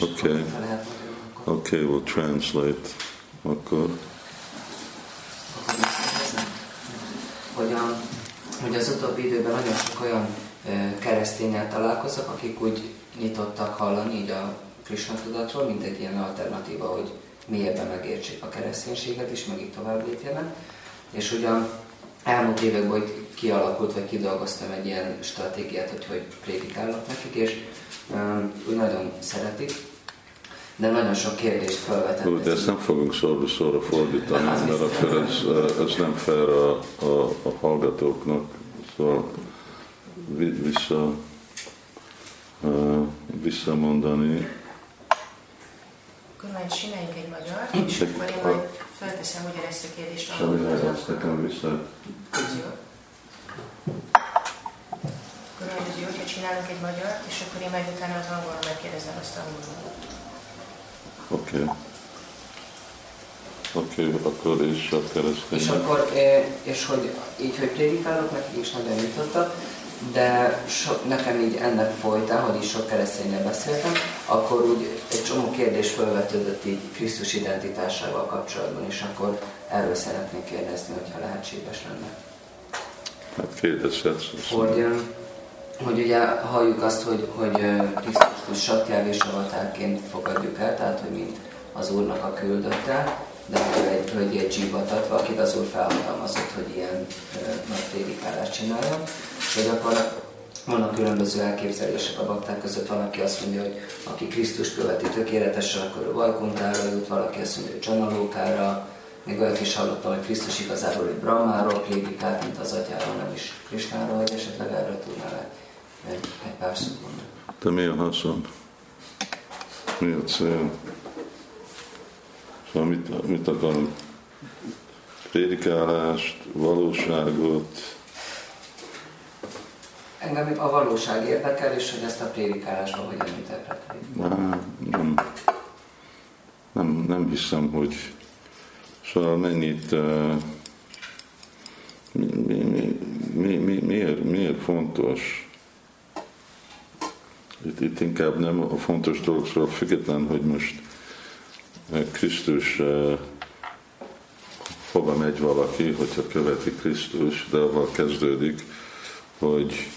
Okay. Okay, we'll translate. Akkor. Hogy, a, hogy az utóbbi időben nagyon sok olyan keresztényel találkozok, akik úgy nyitottak hallani így a Krishna tudatról, mint egy ilyen alternatíva, hogy mélyebben megértsék a kereszténységet és meg így tovább lépjenek. És ugye a elmúlt években hogy kialakult, vagy kidolgoztam egy ilyen stratégiát, hogy hogy prédikálok nekik, és um, úgy nagyon szeretik, de nagyon sok kérdést felvetett. Jó, de ezt nem fogunk szóra szóra fordítani, mert akkor ez, ez nem fair a, a, a hallgatóknak. Szóval vi- vissza, uh, visszamondani. Akkor majd csináljunk egy magyar, és akkor én majd felteszem ugyanezt a kérdést Semmi angolul. ezt nekem vissza. Ez jó. Akkor az jó, hogyha csinálunk egy magyar, és akkor én majd utána az angolul megkérdezem azt angolul. Oké. Okay. Oké, okay, akkor is a És keresztény. akkor, eh, és hogy így, hogy prédikálok, nekik is nagyon nyitottak, de so, nekem így ennek folytán, hogy is sok keresztényel beszéltem, akkor úgy egy csomó kérdés felvetődött így Krisztus identitásával kapcsolatban, és akkor erről szeretnék kérdezni, hogyha lehetséges lenne. Hát kérdezhetsz. Hogy, eh, hogy ugye halljuk azt, hogy, hogy Krisztus satjáv és avatárként fogadjuk el, tehát hogy mint az Úrnak a küldötte, de ő egy, egy zsivatat, akit az Úr felhatalmazott, hogy ilyen nagy prédikálást csináljon. Hogy akkor vannak különböző elképzelések a bakták között, van, aki azt mondja, hogy aki Krisztus követi tökéletesen, akkor ő Vajkuntára jut, valaki azt mondja, hogy Csanalókára, még olyat is hallottam, hogy Krisztus igazából egy Brahmáról prédikált, mint az atyáról, nem is Krisnáról, hogy esetleg erről tudnál egy, egy pár szót mondani. De mi a haszon? Mi a cél? Szóval mit, mit akarunk? Prédikálást, valóságot, Engem a valóság érdekel, és hogy ezt a prédikálásban hogyan interpretáljük. Á, nem, nem, nem hiszem, hogy szóval mennyit mi, mi, mi, mi, mi, miért, miért fontos itt, itt inkább nem a fontos dolgokról független, hogy most Krisztus uh, hova megy valaki, hogyha követi Krisztus, de avval kezdődik, hogy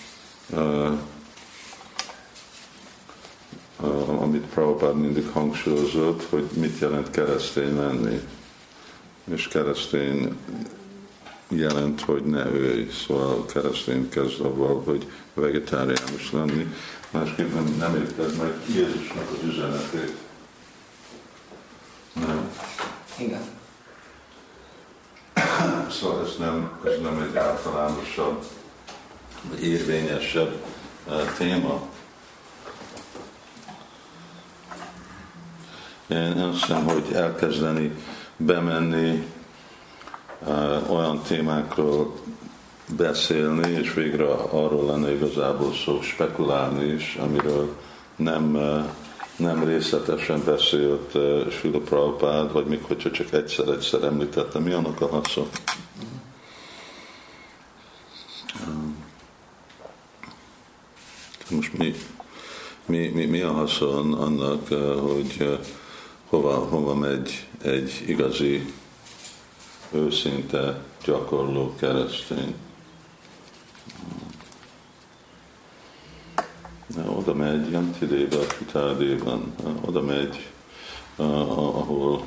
amit Prabhupád mindig hangsúlyozott, hogy mit jelent keresztény lenni. És keresztény jelent, hogy ne ölj. Szóval keresztény kezd avval, hogy vegetáriánus lenni. Másképp nem, érted meg Jézusnak az üzenetét. Nem. Igen. Szóval ez nem, ez nem egy általánosabb, érvényesebb eh, téma. Én azt hiszem, hogy elkezdeni bemenni uh, olyan témákról beszélni, és végre arról lenne igazából szó spekulálni is, amiről nem, uh, nem részletesen beszélt Sula Prabhupád, vagy még hogyha csak egyszer-egyszer említette, mi annak a haszon? Um, Most mi, mi, mi, mi a haszon annak, uh, hogy uh, hova, hova megy egy igazi, őszinte, gyakorló keresztény. Oda megy Jantidébe, Kitádében, oda megy, uh, ahol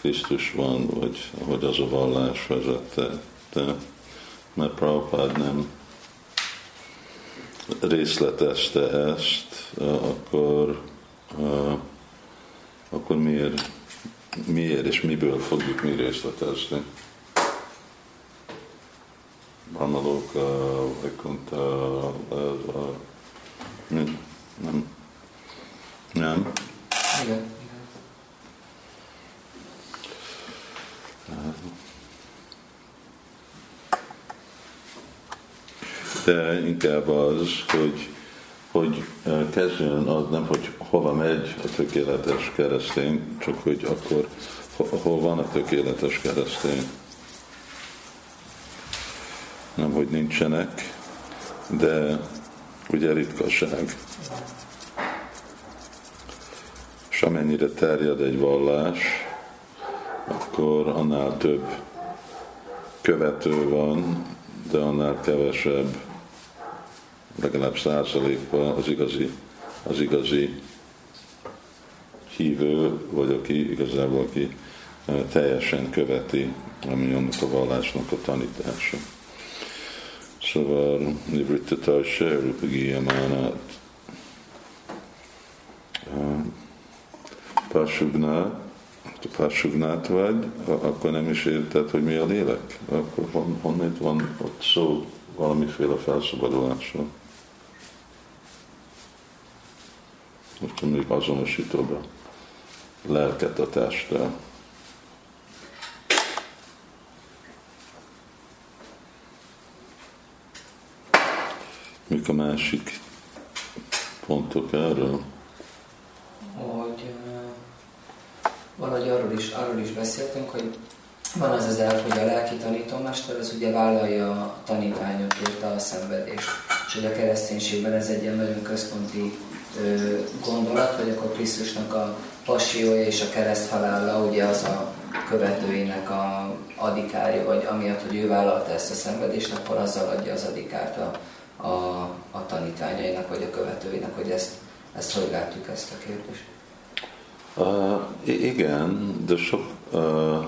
Krisztus van, vagy ahogy az a vallás vezette. De, mert Prabhupád nem részletezte ezt, uh, akkor akkor miért, miért és miből fogjuk mi részletezni? Brahmalóka, Vaikuntha, nem, nem, nem. Igen. Igen. De inkább az, hogy, hogy eh, kezdjön az nem, hogy hova megy a tökéletes keresztény, csak hogy akkor ho- hol van a tökéletes keresztény. Nem, hogy nincsenek, de ugye ritkaság. amennyire terjed egy vallás, akkor annál több követő van, de annál kevesebb, legalább százalékban az igazi, az igazi hívő, vagy aki igazából aki teljesen követi, ami annak a vallásnak a tanítása. Szóval Nivrittatarsa Rupa Giyamánát Pasugnát, ha Pasugnát vagy, akkor nem is érted, hogy mi a lélek. Akkor hon, honnét van ott szó valamiféle felszabadulásról. Most még azonosítod a lelket a testtel. Mik a másik pontok erről? Hogy valahogy arról is, arról is beszéltünk, hogy van az az elf, hogy a lelki tanítómester az ugye vállalja a tanítványokért a szenvedést. És hogy a kereszténységben ez egy ilyen nagyon központi gondolat, hogy akkor Krisztusnak a passiója és a kereszt halála ugye az a követőinek a adikája, vagy amiatt, hogy ő vállalta ezt a szenvedést, akkor azzal adja az adikárt a, a, a tanítványainak, vagy a követőinek, hogy ezt, ezt hogy látjuk ezt a kérdést. Uh, igen, de sok, uh,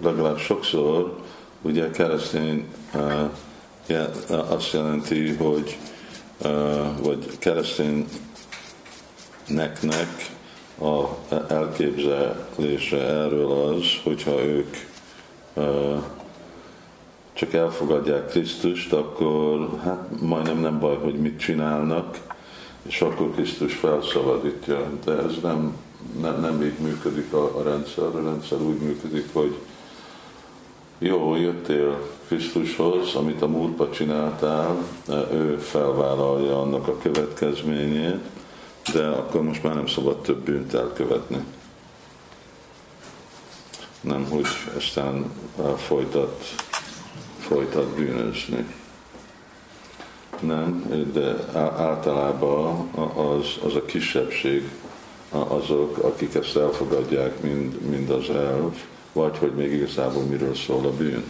legalább sokszor ugye keresztény uh, azt jelenti, hogy uh, vagy keresztényneknek a elképzelése erről az, hogyha ők csak elfogadják Krisztust, akkor hát majdnem nem baj, hogy mit csinálnak, és akkor Krisztus felszabadítja. De ez nem, nem, nem így működik a, a rendszer. A rendszer úgy működik, hogy jó, jöttél Krisztushoz, amit a múltban csináltál, ő felvállalja annak a következményét, de akkor most már nem szabad több bűnt elkövetni. Nem, hogy aztán folytat folytat bűnözni. Nem, de általában az, az a kisebbség azok, akik ezt elfogadják, mind, mind az elv, vagy hogy még igazából miről szól a bűn.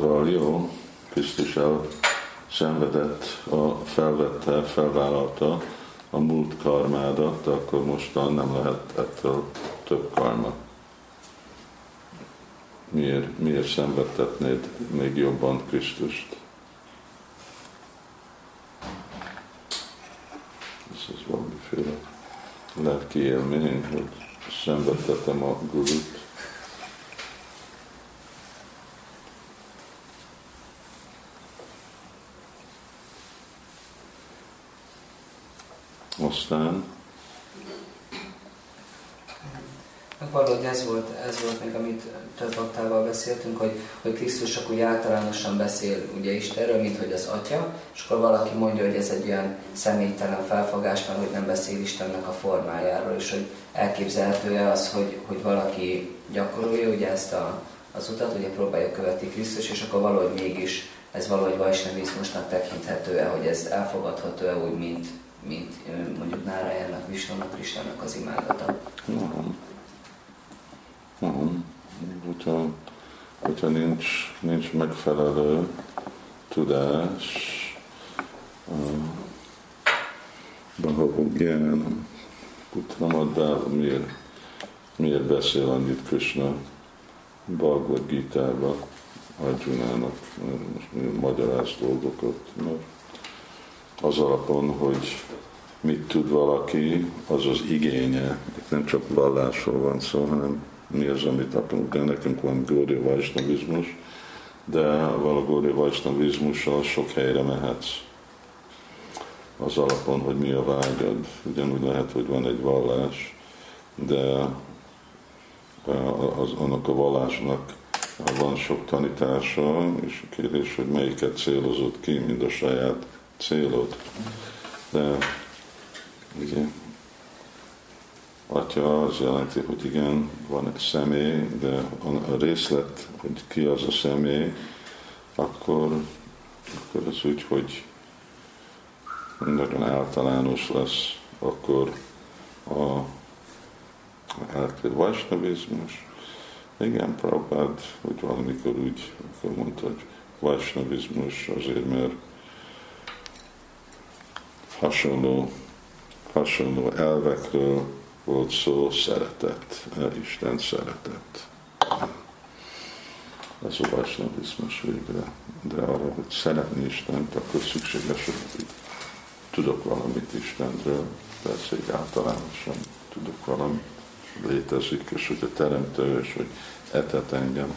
Szóval jó, Krisztus el szenvedett, a, felvette, felvállalta a múlt karmádat, akkor mostan nem lehet ettől több karma. Miért, miért szenvedtetnéd még jobban Krisztust? Ez az valamiféle lelki élmény, hogy szenvedtetem a gurut, Aztán? Valahogy ez volt, ez volt még, amit több aktával beszéltünk, hogy, hogy Krisztus csak úgy általánosan beszél ugye Istenről, mint hogy az Atya, és akkor valaki mondja, hogy ez egy olyan személytelen felfogás, mert hogy nem beszél Istennek a formájáról, és hogy elképzelhető-e az, hogy, hogy valaki gyakorolja ugye ezt a, az utat, ugye próbálja követni Krisztus, és akkor valahogy mégis ez valahogy vajsnavizmusnak tekinthető-e, hogy ez elfogadható-e úgy, mint, mint mondjuk Nárajának, Visnónak, Kristának az imádata. Nem. Nem. Hogyha, hogyha nincs, nincs megfelelő tudás, Bahagyan, Uttamaddal, miért, miért beszél annyit Krishna Bhagavad Gita-ba Arjunának, most magyaráz dolgokat, mert az alapon, hogy mit tud valaki, az az igénye. Itt nem csak vallásról van szó, hanem mi az, amit akarunk. De nekünk van Góri Vajsnavizmus, de vala Góri Vajsnavizmussal sok helyre mehetsz. Az alapon, hogy mi a vágyad. Ugyanúgy lehet, hogy van egy vallás, de az, annak a vallásnak van sok tanítása, és a kérdés, hogy melyiket célozott ki, mind a saját célod. De ugye, atya az jelenti, hogy igen, van egy személy, de a részlet, hogy ki az a személy, akkor, akkor az úgy, hogy nagyon általános lesz, akkor a elkezd vajsnavizmus. Igen, Prabhupád, hogy valamikor úgy akkor mondta, hogy vajsnavizmus azért, mert hasonló, hasonló elvekről volt szó, szeretet, Isten szeretet. Ez a vajsnavizmus végre. De arra, hogy szeretni Istent, akkor szükséges, hogy tudok valamit Istenről, persze egy általánosan tudok valamit, létezik, és hogy a teremtő, és hogy etet engem.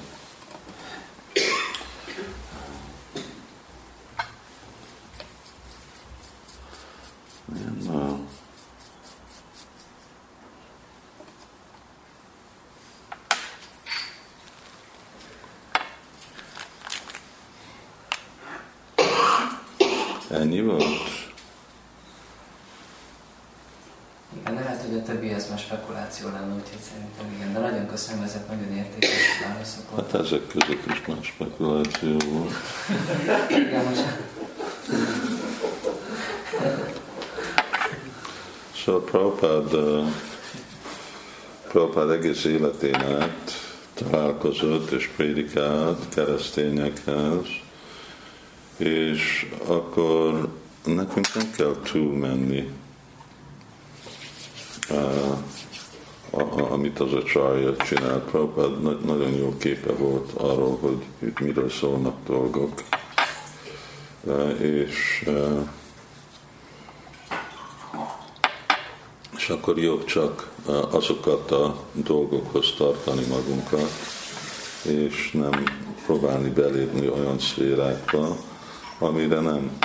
Ennyi volt? Igen, lehet, hogy a többi az már spekuláció lenne, úgyhogy szerintem igen, de nagyon köszönöm, ezek nagyon értékes válaszok. Hát ezek között is már spekuláció volt. igen, most... Szóval Prabhupád, Prabhupád egész életén át találkozott és prédikált keresztényekhez, és akkor nekünk nem kell túlmenni, amit az a csarja csinál. Prabhupád nagyon jó képe volt arról, hogy itt miről szólnak dolgok. Uh, és uh, és akkor jobb csak azokat a dolgokhoz tartani magunkat, és nem próbálni belépni olyan szférákba, amire nem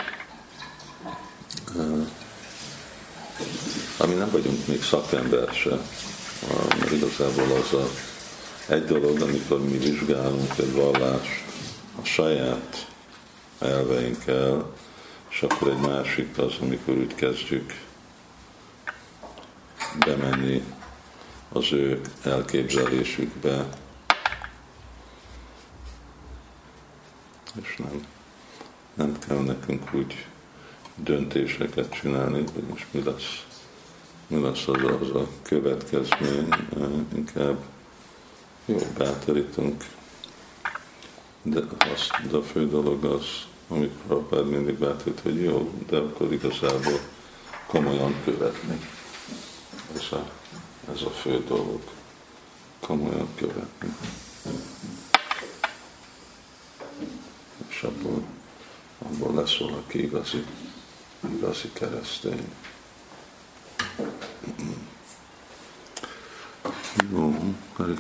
ami nem vagyunk még szakember se, mert igazából az a egy dolog, amikor mi vizsgálunk egy vallást a saját elveinkkel, és akkor egy másik az, amikor úgy kezdjük bemenni az ő elképzelésükbe, és nem nem kell nekünk úgy döntéseket csinálni, hogy most mi lesz, mi lesz az, az a következmény, inkább jó, bátorítunk, de, az, de a fő dolog az, amit Prabhupád mindig bátorít, hogy jó, de akkor igazából komolyan követni. Ez a, ez a fő dolog. Komolyan követni. És abból abból lesz valaki igazi, igazi keresztény. Jó, Hare